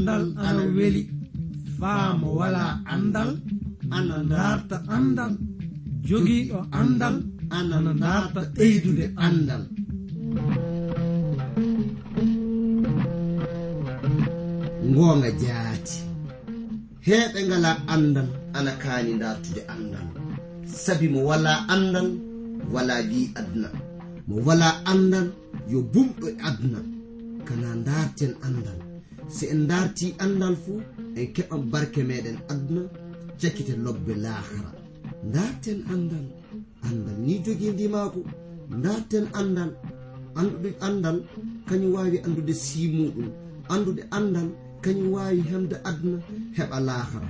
andal ana weli. Faamo wala andal ana darta andal. Jogiiɗo andal ana darta ɓeydude andal. Ngoonga jaati. Heɓe ngala andal ana kaani dartude andal. Sabi mo wala andal wala bi aduna. Mo wala andal yo bumɗo aduna. Kana darten andal. si en darti andal fuu en keɓan barke meɗen aduna cakkite lobbe lahara. Darten andal andal ni jogii ndimako darten andal andude andal kañum wawi andude simuɗum. Andude andal kañum wawi hemde aduna heɓa lahara.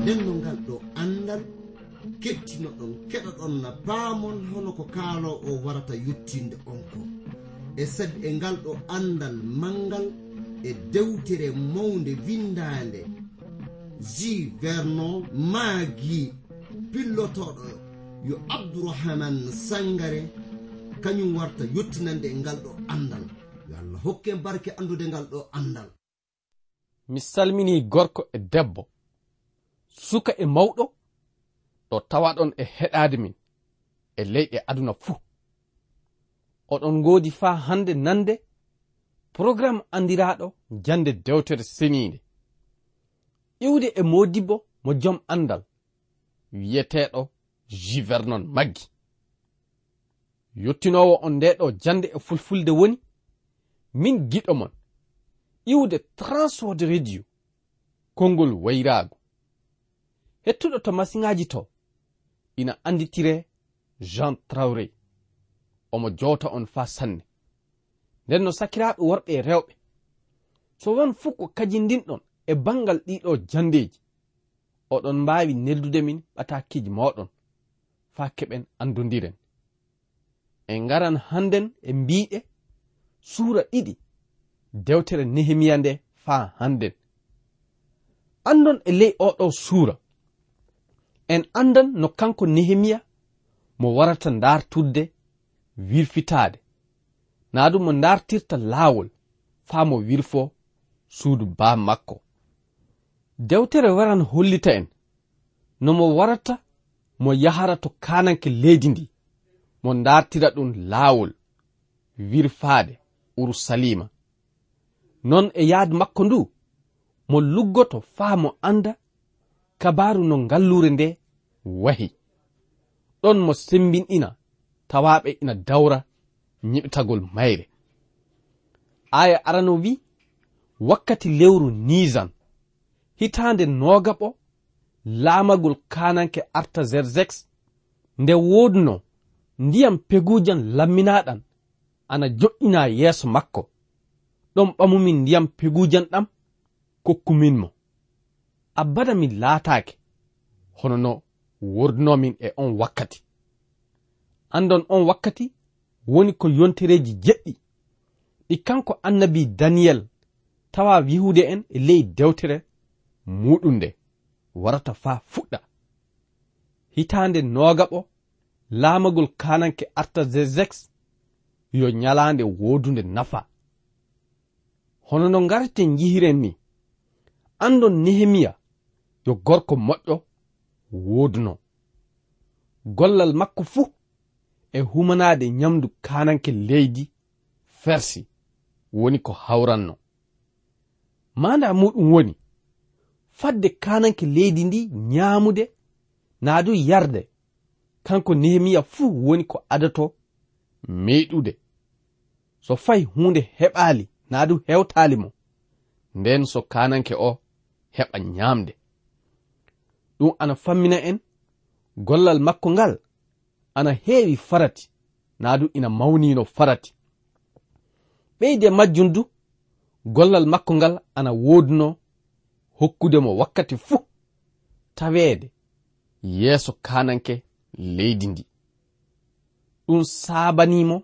Nden no ngal ɗo andal kettino ɗon keɗa ɗon na paamon hono ko kaalo o warata yettinde on ko. e sabi e ngal ɗo andal mangal e dewtere mawde windande ji vernon maagi pillotoɗo yo abdourahaman sangare kañum warta yettinande e ngal ɗo andal yo allah hokke barke andude ngal ɗo andal mi salmini gorko e debbo suka e mawɗo ɗo tawaɗon e heɗade min e leyɗe aduna fuu. oɗon ngoodi faa hannde nande programme anndiraaɗo jannde dewtere seniinde. Iwde e moodibbo mo jom anndal wiyeteeɗo juvernon maggi. Yettinowo on ndeɗo jannde e fulfulde woni min giɗo mon iwde transword radio konngol wayraago hettuɗo to masiŋaaji to ina annditire jean trawre omo jowta on faa sanne. Nden no sakiraaɓe worɓe e rewɓe. So won fuu ko kajindinɗon e bangal ɗiɗo jandeji oɗon mbaawi neldude min ɓatakiji moɗon faa keɓen anndondiren en ngaran hannden e mbiɗe suura ɗiɗi dewtere nehemiya nde faa hannden. Andon e ley oɗo suura. En andan no kanko nehemiya mo warata ndartudde wirfitaade. Naa ɗum mo ndartirta laawol faa mo wirfo suudu baa makko. Dewtere waran hollita en no mo warata mo yahara to kananke leydi ndi mo ndartira ɗum laawol wirfaade urusalima non e yahdu makko ndu mo luggoto faa mo anda kabaru no ngallure nde wahi. Ɗon mo sembin'ina tawaɓe ina dawra ñiɓtagol mayre. Aya arano wi wakkati lewru nisan hitande nogaɓo laamagol kananke arta zerzex nde wodno ndiyam pegujan lamminaɗan ana jo'ina yeeso makko. Ɗon ɓamumin ndiyam pegujan ɗam kokkuminmo abbada min laataake hono no wurnomin e on wakkati. andon on wakkati woni ko yontereji jeɗɗi. Ɗi kanko annabi daniyel tawa yihude en e ley dewtere muɗum nde warata faa fuɗɗa. Hitaande noogaɓo laamagol kananke artazezex yo ñalaande woodunde nafa. Hono no ngarten jihiren ni andon nehemiya yo gorko moƴƴo wooduno. Gollal makko fuu e humanade nyamdu kananke leydi fersi woni ko hawranno. Manda muɗum woni fadde kananke leydi ndi nyamude naa du yarde. Kanko nehemiya fuu woni ko adato meɗude so fay hunde heɓaali naa du hewtaali mo. Nden so kananke o heɓa nyamde ɗum ana fammina en gollal makko ngal ana heewi farati naa du ina mawnino farati. Ɓeyde majjum du gollal makko ngal ana woduno hokkude mo wakkati fuu taweede yeeso kananke leydi ndi. Ɗum saabanimo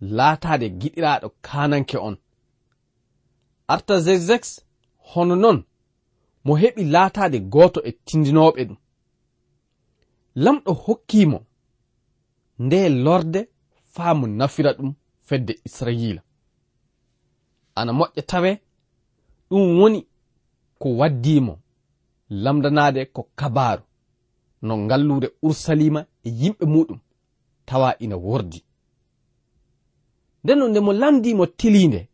laataade giɗiraaɗo kananke on. Artaxerxex hono non mo heɓi laataade gooto e tindinooɓe ɗum. Lamɗo hokkimo nde lorde faa mo nafira ɗum fedde israila ana moƴƴa tawe ɗum woni ko waddimo lamdanade ko kabaru no ngallure ursalima e yimɓe muɗum tawa ina wordi. Nden no nde mo lamdimo tilinde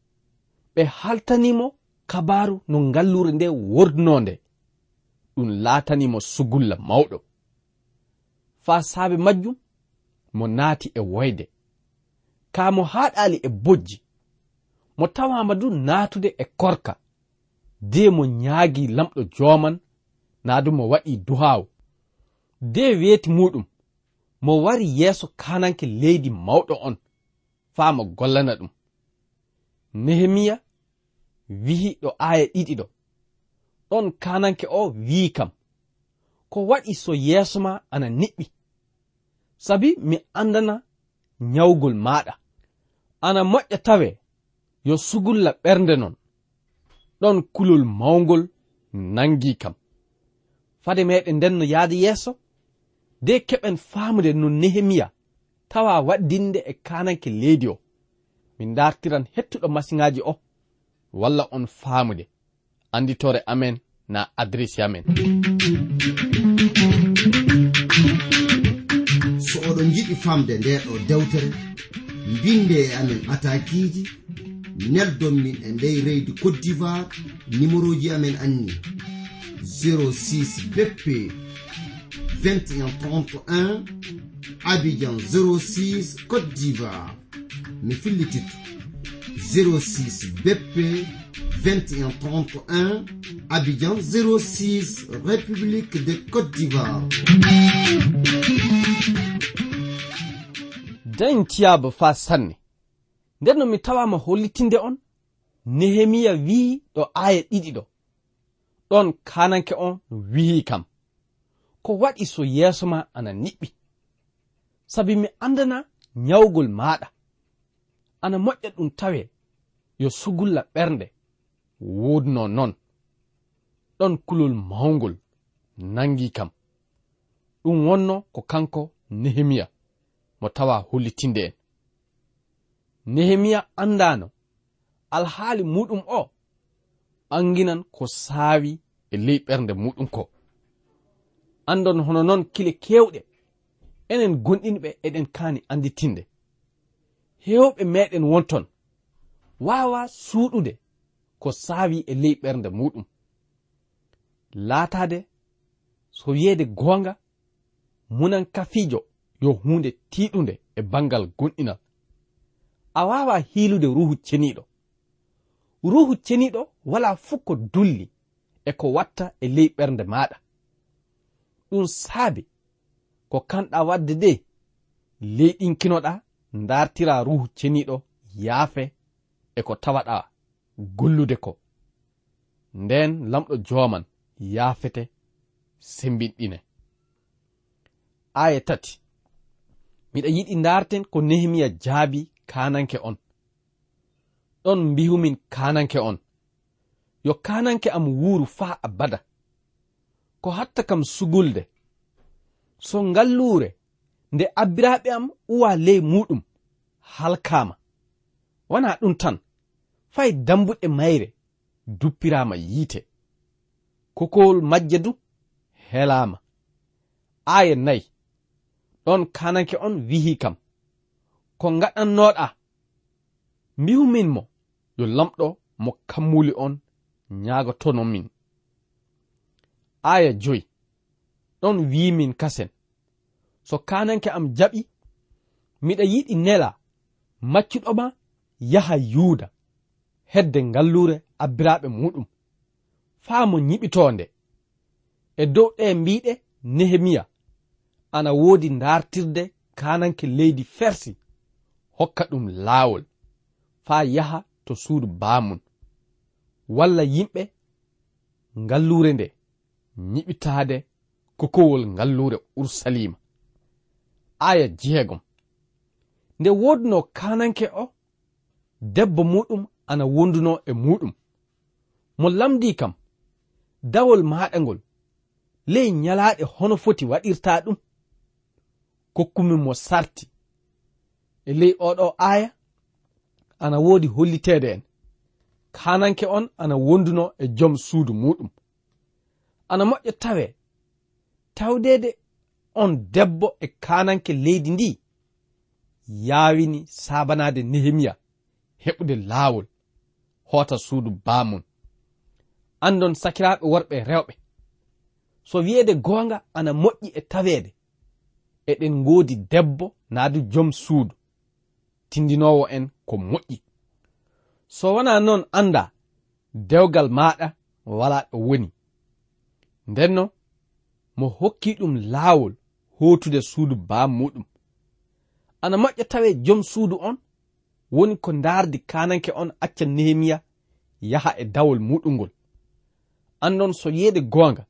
ɓe haltanimo kabaru no ngallure nde wordunonde ɗum latanimo sugulla mawɗo. Fa saabe majjum mo naati e woyde. Ka mo haɗali e bojji mo tawama du naatude e korka de mo ñaagi lamɗo joman naa du mo waɗi duhawo de weeti muɗum mo wari yeeso kananke leydi mawɗo on faa mo gollana ɗum. Nehemiya wihi ɗo aya ɗiɗi ɗo. Ɗon kananke o wi'i kam. Ko waɗi so yeeso ma ana niɓɓi. sabi mi andana nyawgol maɗa ana moƴƴa tawe yo sugulla ɓernde non. Ɗon kulol mawgol nangi kam. Fade meɗen nden no yahde yeeso de keɓen famude no nehemiya tawa waddinde e kananke leydi o. Min dartiran hettuɗo masiŋaji o walla on faamude. Anditore amen na adresse amen. Jiɗi famde nde amen atakiji e ndey reydi côte d'ivoire numéro ji amen anni 06 bp 2131 abidjan 06 côte d'ivoire. Mi fillititto 06 bp 2131 abidjan 06 république de côte d'ivoire dañtiyaaba faa sanne. Nden no mi tawama hollitinde on nehemiya wi'i ɗo aaya ɗiɗi ɗo. Ɗon kananke on wi'i kam. Ko waɗi so yeeso ma ana niɓɓi. Sabi mi andana nyawgol maɗa ana moƴƴa ɗum tawe yo sugulla ɓernde wodno non. Ɗon kulol mawgol nangi kam. Ɗum wonno ko kanko nehemiya. mo tawa hollitinde en nehemiya andano alhaali muɗum o anginan ko saawi e ley ɓernde muɗum ko. Andon hono noon kile kewɗe enen gonɗinɓe eɗen kaani anditinde hewɓe meɗen wonton wawa suuɗude ko saawi e ley ɓernde muɗum. Laatade so wiyeede goonga munan kafiijo yo hunde tiɗude e bangal gonɗinal. A wawa hiilude ruhu ceniɗo ruhu ceniɗo wala fukko dulli e ko watta e ley ɓernde maɗa ɗum saabi ko kanɗa wadde de ley ɗinkinoɗa dartira ruhu ceniɗo yaafe e ko tawaɗa gollude ko. Nden lamɗo joman yaafete sembinɗine. Aya tati. miɗa yiɗi darten ko nehemiya jaabi kananke on. Ɗon mbihumin kananke on. Yo kananke am wuuru faa abada. Ko hatta kam sugulde. So ngalluure nde abbiraaɓe am uwa ley muɗum halkaama. Wona ɗum tan fay dambuɗe mayre duppiraama yiite. Kokowol majje du helaama. Aaya nayi ɗon kanake on wihi kam. Ko gaɗannoɗa mbihumin mo. Yo lamɗo mo kammuli on ñagotono min. Aya joyi. Ɗon wimin kasen. So kananke am jaɓi miɗa yiɗi nela maccuɗoma yaha yuuda hedde ngallure abbiraɓe muɗum. Faa mo ñiɓitonde e dow ɗe mbiɗe nehemiya. ana woodi dartirde kananke leydi fersi hokka ɗum laawol faa yaha to suudu baamun. Walla yimɓe ngallure nde ñiɓitaade kokowol ngallure ursalima aya jeegom. Nde wodno kananke o debbo muɗum ana wonduno e muɗum mo lamdi kam dawol maɗa ngol ley nyalaɗe hono foti waɗirta ɗum. kokkumin mo sarti. E ley oɗo aya ana wodi hollitede en. Kananke on ana wonduno e joom suudu muɗum. Ana moƴƴo tawe. Tawdede on debbo e kananke leydi ndi yawini sabanade nehemiya heɓude laawol hoota suudu baamum andon sakiraɓe worɓe rewɓe. So wiyeede goonga ana moƴƴi e taweede. eɗen ngoodi debbo naadu jom suudu. Tindinowo en ko moƴƴi. So wona noon anda dewgal maɗa wala ɗo woni. Ndenno mo hokki ɗum laawol hotude suudu baa muɗum ana moƴƴa tawe jom suudu on woni ko ndaardi kananke on acca nehemiya yaha e dawol muɗungol andon so yeede goonga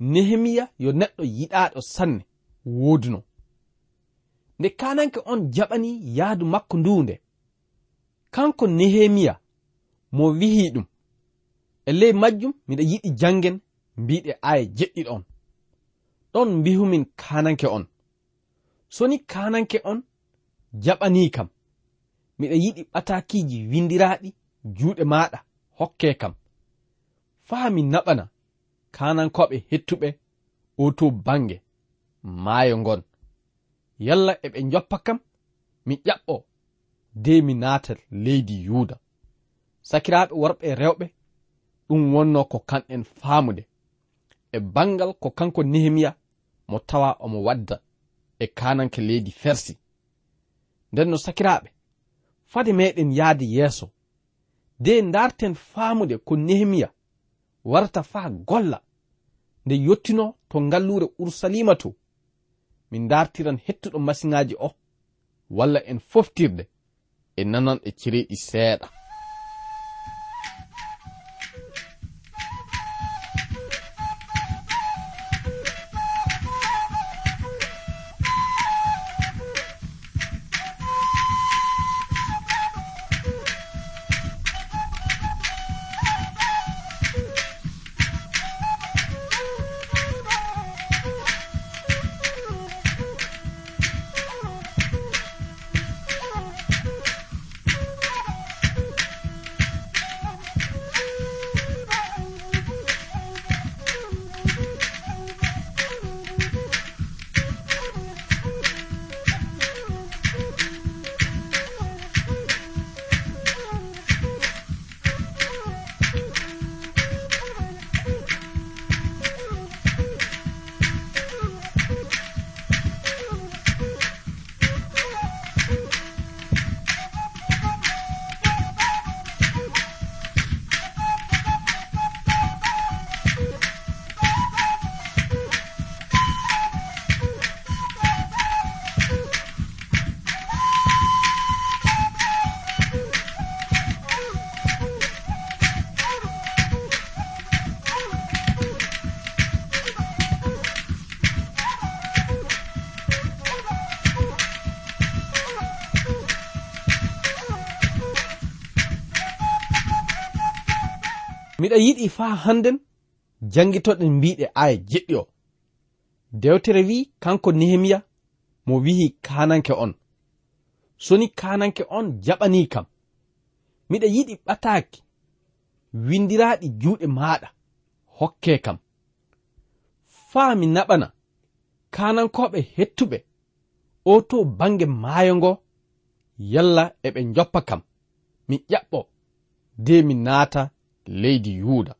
nehemiya yo neɗɗo yiɗaaɗo sanne. woduno nde kananke on jaɓani yahdu makko ndunde kanko nehemiya mo wihi ɗum. E ley majjum miɗa yiɗi jangen mbiɗe aya jeɗɗiɗo on ɗon mbihumin kananke on. Soni kananke on jaɓani kam miɗa yiɗi ɓatakiji windiraɗi juuɗe maɗa hokke kam. Faa mi naɓana kanankoɓe hettuɓe o to bange. maayo ngon. Yalla eɓe joppa kam mi ƴaɓɓo. De mi naata leydi yuuda sakiraaɓe worɓe e rewɓe ɗum wonno ko kanɗen faamude. E bangal ko kanko nehemiya mo tawa omo wadda e kananke leydi fersi. Nden no sakiraaɓe fade meɗen yahde yeeso. De darten faamude ko nehemiya warta faa golla. Nde yottino to ngallure urusalima to min dartiran hettuɗo masiŋaji o walla en foftirde e nanan e cereɗi seeɗa. miɗa yiɗi faa hannden janngitoɗen mbiɗe aya jeɗɗi o. Dewtere wi kanko nehemiya mo wihi kananke on. Soni kananke on jaɓani kam. Miɗa yiɗi ɓataaki windiraɗi juuɗe maɗa hokke kam. Faa mi naɓana kanankoɓe hettuɓe o to bange maayo ngo yalla eɓe joppa kam. Mi ƴaɓɓo de mi naata leydi yuuda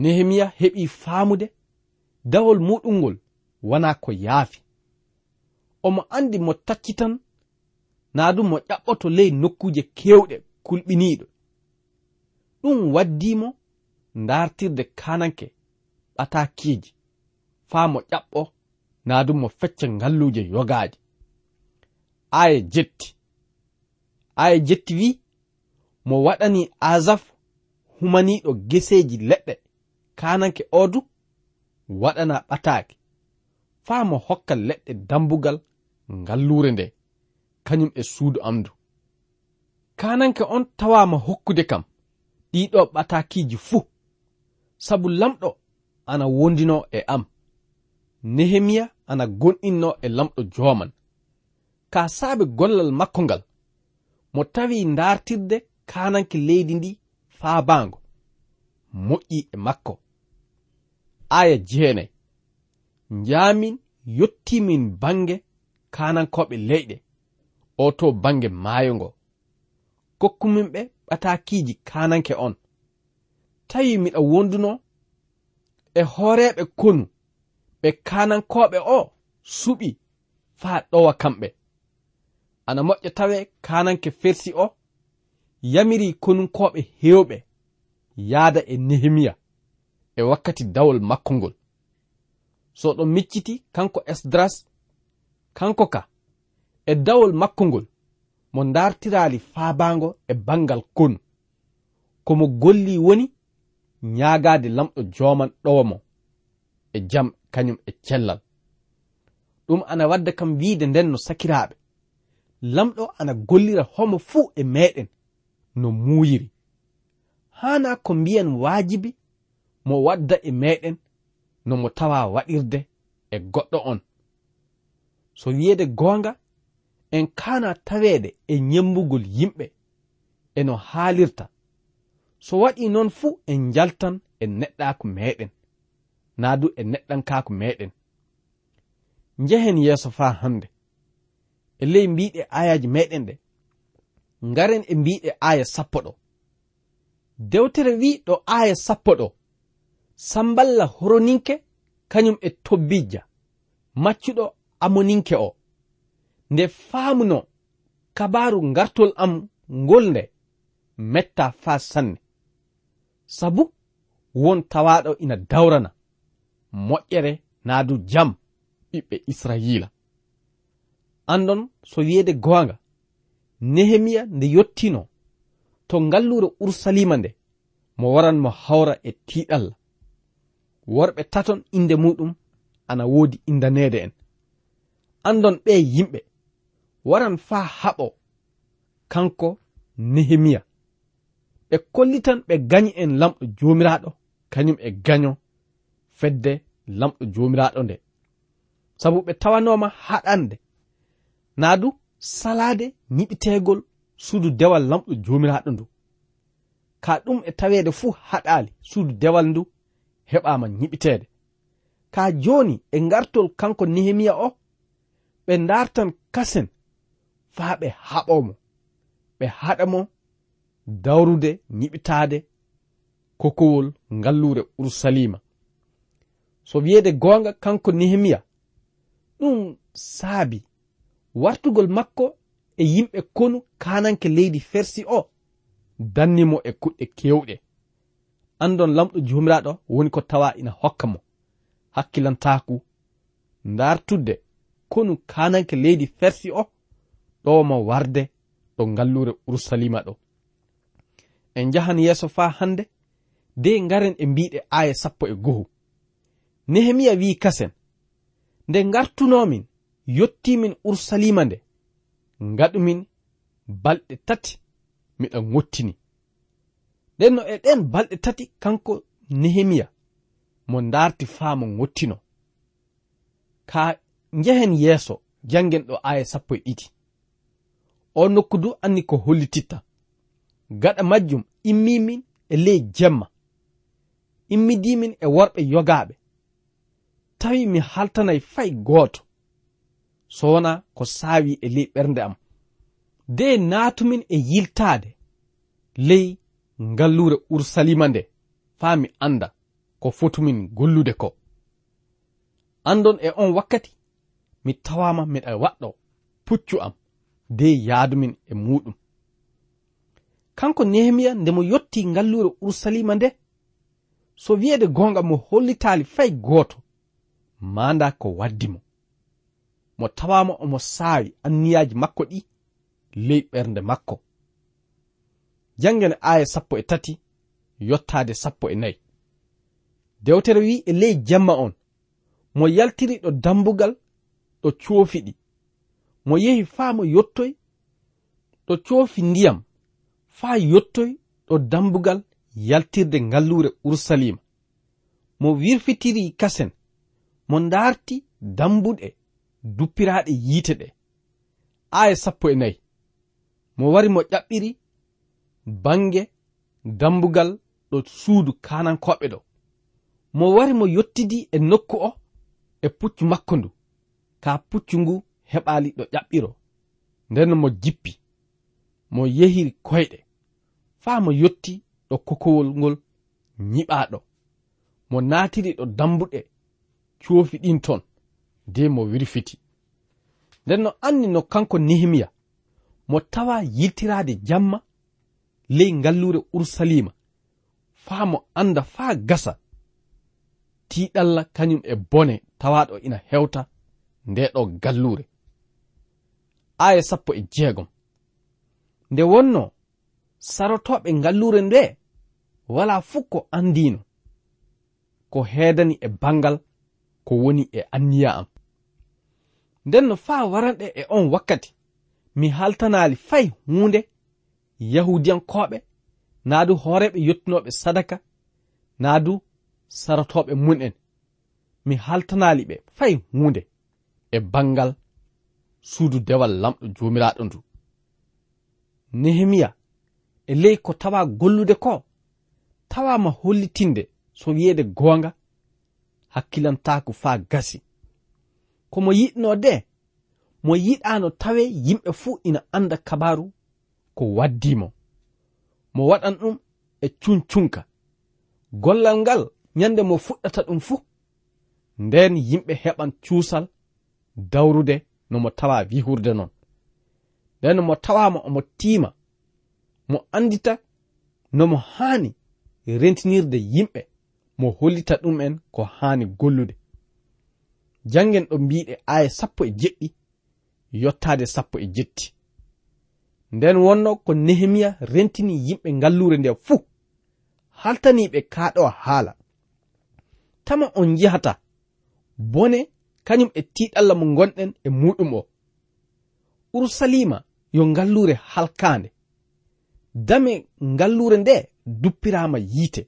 nehemiya heɓi faamude dawol muɗum ngol wona ko yaafi. Omo andi mo takkitan naa ɗum mo ƴaɓɓoto ley nokkuje kewɗe kulɓiniiɗo. Ɗum waddimo ndartirde kananke ɓatakiiji faa mo ƴaɓɓo naa ɗum mo fecca ngalluuje yogaaji. Aya jetti. Aya jetti wi mo waɗani azaf humaniɗo geseji leɗɗe. Kananke odu waɗana ɓataake. Faa mo hokka leɗɗe dambugal ngallure nde. Kañum e suudu amdu. Kananke on tawama hokkude kam. Ɗiɗo ɓatakiji fuu. Sabu lamɗo ana wondino e am. Nehemiya ana gonɗinno e lamɗo joman ka saabe gollal makko ngal mo tawi dartirde kananke leydi ndi faa baango. Moƴƴi e makko. Aya jeenayi njaamin yottimin bange kanankoɓe leyɗe. O to bange maayo ngo. Kokkumin ɓe ɓatakiiji kananke on. Tawi miɗa wonduno e hooreɓe konu ɓe kanankoɓe o suɓi faa ɗowa kamɓe. Ana moƴƴa tawe kananke fersi o yamiri konunkoɓe hewɓe yaada e nehemiya e wakkati dawol makko ngol so ɗon micciti kanko esdras kanko ka e dawol makko ngol mo dartirali faabango e bangal konu. Komo golli woni ñaagade lamɗo joman ɗowa mo e jam kañum e cellal. Ɗum ana wadda kam wiide nden no sakiraɓe lamɗo ana gollira homo fuu e meɗen no muuyiri hana ko mbiyen waajibi mo wadda e meɗen no mo tawa waɗirde e goɗɗo on. So wiyeede goonga en kana taweede e ñembugol yimɓe e no haalirta. So waɗi noon fuu en jaltan e neɗɗaako meɗen naa du e neɗɗankaako meɗen njehen yeeso faa hannde e ley mbiɗe ayaji meɗen ɗe ngaren e mbiɗe aya sappo ɗo. Dewtere wi ɗo aya sappo ɗo. Samballa horoninke kañum e tobbijja. Maccuɗo amoninke o. Nde faamuno kabaru ngartol am ngol nde metta faa sanne. Sabu won tawaɗo ina dawrana. Moƴƴere naadu jam ɓiɓɓe israyila andon so wiyeede goonga nehemiya nde yottino to ngallure ursalima nde mo waran mo hawra e tiiɗalla worɓe taton inde muɗum ana woodi indanede en. Andon ɓe yimɓe waran faa haɓo kanko nehemiya. Ɓe kollitan ɓe gañi en lamɗo joomiraaɗo kañum e gaño fedde lamɗo joomiraaɗo nde. Sabu ɓe tawanoma haɗande. Naa du salade ñiɓiteegol suudu dewal lamɗo jomiraɗo ndu. Ka ɗum e tawede fuu haɗali suudu dewal ndu heɓama ñiɓiteede ka joni e gartol kanko nehemiya o ɓe dartan kasen faa ɓe haɓomo ɓe haɗamo dawrude ñiɓitaade kokowol ngallure urusalima so wiyede gonga kanko nehemiya ɗum saabi wartugol makko e yimɓe konu kananke leydi fersi o dannimo e kuɗɗe kewɗe. Andon lamɗo jomiraɗo woni ko tawa ina hokka mo. Hakkilantaku dartudde konu kananke leydi fersi o ɗo mo warde ɗo ngallure urusalima ɗo. En jahan yeeso fa hande de ngaren e mbiɗe aya sappo e gohu. Nehemiya wi kasen nde gartunomin yottimin ursalima nde. Ngaɗumin balɗe tati miɗa gottini ɗenno e ɗen balɗe tati kanko nehemiya mo darti faamo gottino ka njehen yeeso jangen ɗo aya sappo e ɗiɗi. O nokku du anni ko hollititta. Gaɗa majjum immimin e ley jemma. Immidimin e worɓe yogaaɓe. Tawi mi haltanay fay gooto. so wona ko saawi e ley ɓernde am. De naatumin e yiltaade ley ngallure ursalima nde faa mi annda ko fotumin gollude ko. Andon e on wakkati mi tawama miɗa waɗɗo puccu am de yaadumin e muɗum kanko nehemiya nde mo yotti ngallure ursalima nde so wiyeede gonga mo hollitaali fay gooto manda ko waddi mo. mo tawama omo saawi anniyaji makko ɗi ley ɓernde makko. Jangen aya sappo e tati yottade sappo e nayi. Dewtere wi e ley jemma on mo yaltiri ɗo dambugal ɗo coofiɗi mo yehi faa mo yottoy ɗo coofi ndiyam faa yottoy ɗo dambugal yaltirde ngallure urusalima mo wirfitiri kasen mo ndaarti dambuɗe duppiraɗe yiite ɗe. Aya sappo e nayi. Mo wari mo ƴaɓɓiri bange dambugal ɗo suudu kanankoɓe ɗo. Mo wari mo yottidi e nokku o e puccu makko ndu. Ka puccu ngu heɓali ɗo ƴaɓɓiro. Nden mo jippi mo yehiri koyɗe. Faa mo yotti ɗo kokowol ngol nyiɓaɗo mo naatiri ɗo dambuɗe coofi ɗin ton. nde mo wirfiti nden no anni no kanko nehemiya mo tawa yittirade jamma ley ngallure urusalima faa mo anda faa gasa. Tiɗalla kañum e bone tawaɗo ina hewta nde ɗo gallure aya sappo e jeegom. Nde wonno sarotoɓe ngallure nde wala fuu ko andino ko heedani e bangal ko woni e anniya am. nden no faa waranɗe e on wakkati mi haltanaali fay huunde yahudiyankoɓe naa du hooreɓe yettunoɓe sadaka naa du mun en mi haltanaali ɓe fay huunde e bangal suudu dewal lamɗo joomiraaɗo ndu. Nehemiya e ley ko tawa gollude ko tawama hollitinde so wiyeede goonga hakkilantaako faa gasi. komo yiɗno de mo yiɗano tawe yimɓe fuu ina anda kabaru ko waddimo. Mo waɗan ɗum e cuncunka. Gollal ngal nyande mo fuɗɗata ɗum fuu nden yimɓe heɓan cuusal dawrude no mo tawa wihurde non. Nden mo tawama omo tiima mo andita nomo haani rentinirde yimɓe mo hollita ɗum en ko haani gollude. janngen ɗo mbiɗe aya sappo e jeɗɗi yottaade sappo e jetti. Nden wonno ko nehemiya rentini yimɓe ngallure nde fuu haltaniɓe kaaɗo haala. Tama on yahata bone kañum e tiiɗalla mo gonɗen e muɗum o. Urusalima yo ngallure halkande dame ngallure nde duppirama yiite.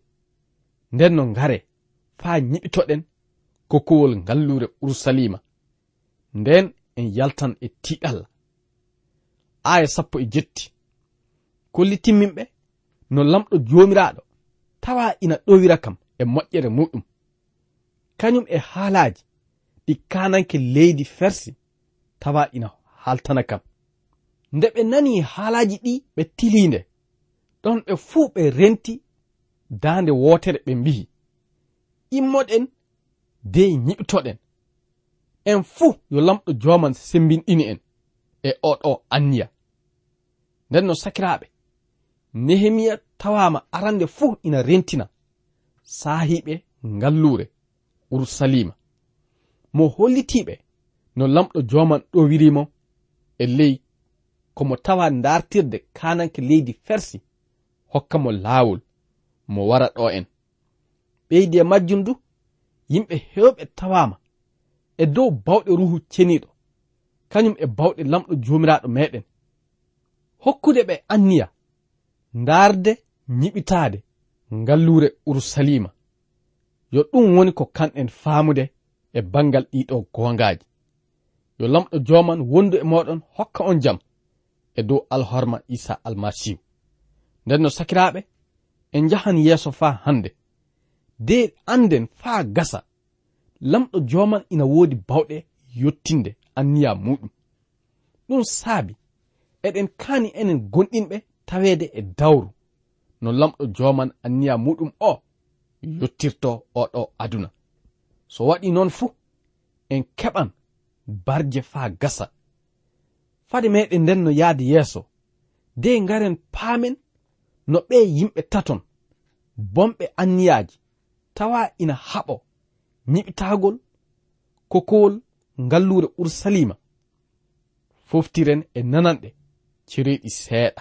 Nden no ngare faa ñiɓitoɗen kokkuwol ngallure urusalima nden en yaltan e tiɗal aya sappo e jetti. Kollitimminɓe no lamɗo jomiraɗo tawa ina ɗowira kam e moƴƴere muɗum. Kañum e haalaji ɗi kananke leydi fersi tawa ina haaltana kam. Nde ɓe nani haalaji ɗi ɓe tilinde ɗon ɓe fuu ɓe renti dande wotere ɓe mbihi immoɗen dey ñiɓtoɗen en fuu yo lamɗo joman sembinɗini en e oɗo anniya. Nden no sakiraɓe nehemiya tawama arande fuu ina rentina sahiɓe ngallure urusalima mo hollitiɓe no lamɗo joman ɗo wirimo e ley komo tawa dartirde kananke leydi fersi hokka mo laawol mo wara ɗo en. Ɓeydi e majjum du yimɓe hewɓe tawama e dow bawɗe ruhu ceniɗo kañum e bawɗe lamɗo jomiraɗo meɗen hokkude ɓe anniya ndaarde ñiɓitade ngallure urusalima yo ɗum woni ko kanɗen faamude e bangal ɗiɗo gongaji yo lamɗo joman wondu e moɗon hokka on jam e dow alhorma isa almasihu nden no sakiraɓe en jahan yeeso faa hande de anden faa gasa. Lamɗo joman ina woodi bawɗe yottinde anniya muɗum. Ɗum saabi eɗen kaani enen gonɗinɓe taweede e dawru. No lamɗo joman anniya muɗum o yottirto oɗo aduna. So waɗi noon fuu en keɓan barje faa gasa. Fade meɗen nden no yahde yeeso. De ngaren paamen no ɓe yimɓe taton bomɓe anniyaji tawa ina haɓo ñiɓitagol kokowol ngallure ursalima. Foftiren e nananɗe cereɗi seeɗa.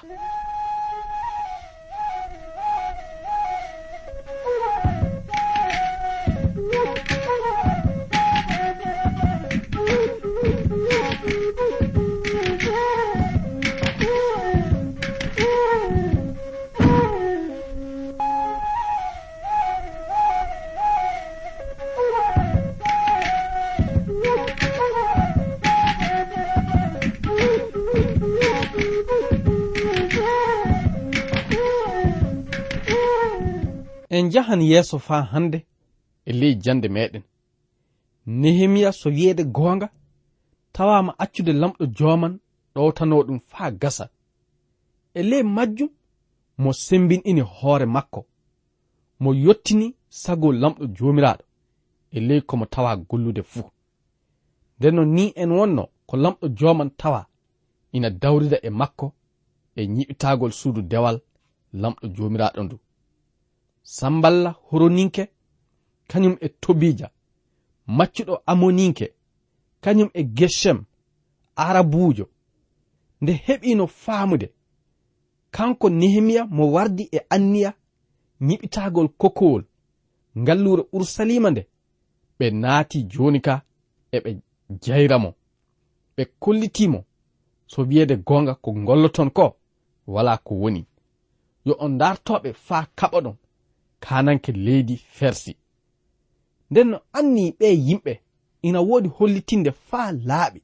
en jahan yeeso faa hannde. E ley jande meɗen nehemiya so wiyeede goonga tawama accude lamɗo jooman ɗowtano ɗum faa gasa. E ley majjum mo sembinɗini hoore makko. Mo yottini sago lamɗo joomiraaɗo. E ley komo tawa gollude fuu. Ndenno ni en wonno ko lamɗo jooman tawa ina dawrida e makko e ñiɓitaagol suudu dewal lamɗo joomiraaɗo ndu. samballa horoninke kañum e tobija. Maccuɗo amoninke kañum e geshem arabujo nde heɓino faamude. Kanko nehemiya mo wardi e anniya ñiɓitagol kokowol. Ngallure ursalima nde ɓe naati joni ka eɓe jayramo ɓe kollitimo so wiyede gonga ko golloton ko wala ko woni. Yo on dartoɓe faa kaɓa ɗon kananke leydi fersi. Nden no anni ɓe yimɓe ina woodi hollitinde faa laaɓi.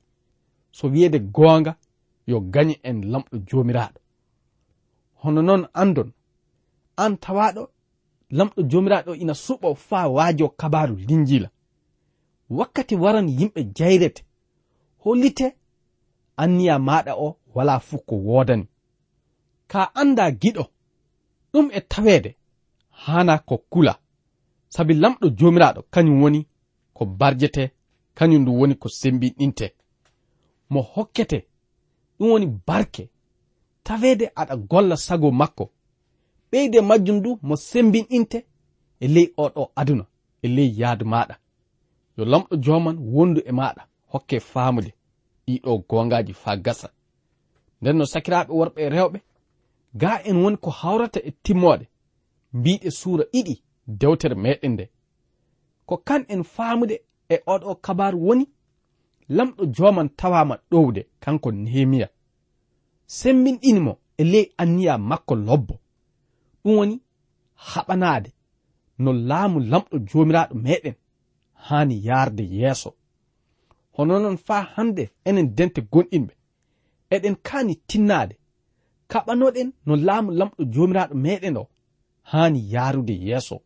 So wiyeede goonga yo gañe en lamɗo joomiraaɗo. Hono noon andon an tawaɗo lamɗo joomiraaɗo ina suɓo faa waajo kabaru linjila wakkati waran yimɓe jayrete hollite anniya maɗa o wala fuu ko woodani. Ka anda giɗo ɗum e taweede. hana ko kula. Sabi lamɗo jomiraɗo kañum woni ko barjete kañum ndu woni ko sembiɗinte mo hokkete ɗum woni barke. Tawede aɗa golla sago makko. Ɓeyde majjum du mo sembiɗinte e ley oɗo aduna e ley yaadu maɗa. Yo lamɗo joman wondu e maɗa hokke famude ɗiɗo gongaji fa gasa. Nden no sakiraɓe worɓe e rewɓe ga en woni ko hawrata e timmode mbiɗe suura ɗiɗi dewtere meɗen nde. Ko kan en faamude e oɗo kabaru woni lamɗo joman tawama ɗowde kanko nehemiya sembinɗinimo e ley anniya makko lobbo. Ɗum woni haɓanade no laamu lamɗo jomiraɗo meɗen hani yarde yeeso. Hono noon fa hande enen dente gonɗinɓe. Eɗen kani tinnade kaɓanoɗen no laamu lamɗo jomiraɗo meɗen o. haani yaarude yeeso.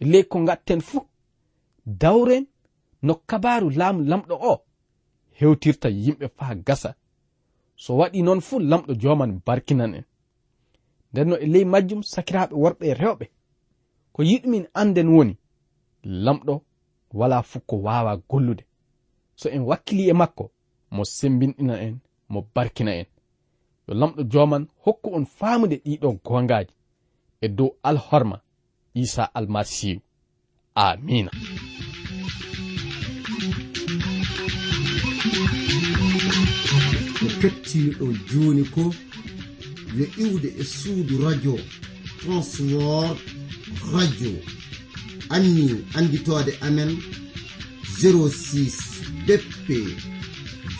Ley ko gatten fuu dawren no kabaru laamu lamɗo o hewtirta yimɓe faa gasa. So waɗi noon fuu lamɗo joman barkinan en. Nden no e ley majjum sakiraaɓe worɓe e rewɓe ko yiɗumin anden woni lamɗo wala fuu ko waawa gollude. So en wakkili e makko mo sembinɗina en mo barkina en. Yo lamɗo joman hokku on faamude ɗiɗo gongaji e dow alhorma isa almasihu. Amina ko kettiniɗo joni ko yo iwde e suudu radio transwor radio. Anni anditode amen 06 dp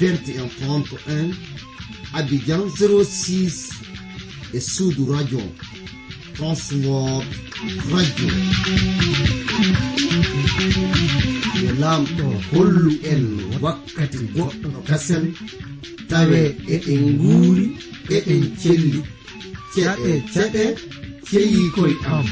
2131 abidjan 06 e suudu radio. transwor radio. Yo lamɗo hollu en wakkati goɗɗo kasen tawe eɗen nguuri eɗen celli ceɗe ceɗe ceyi koye am.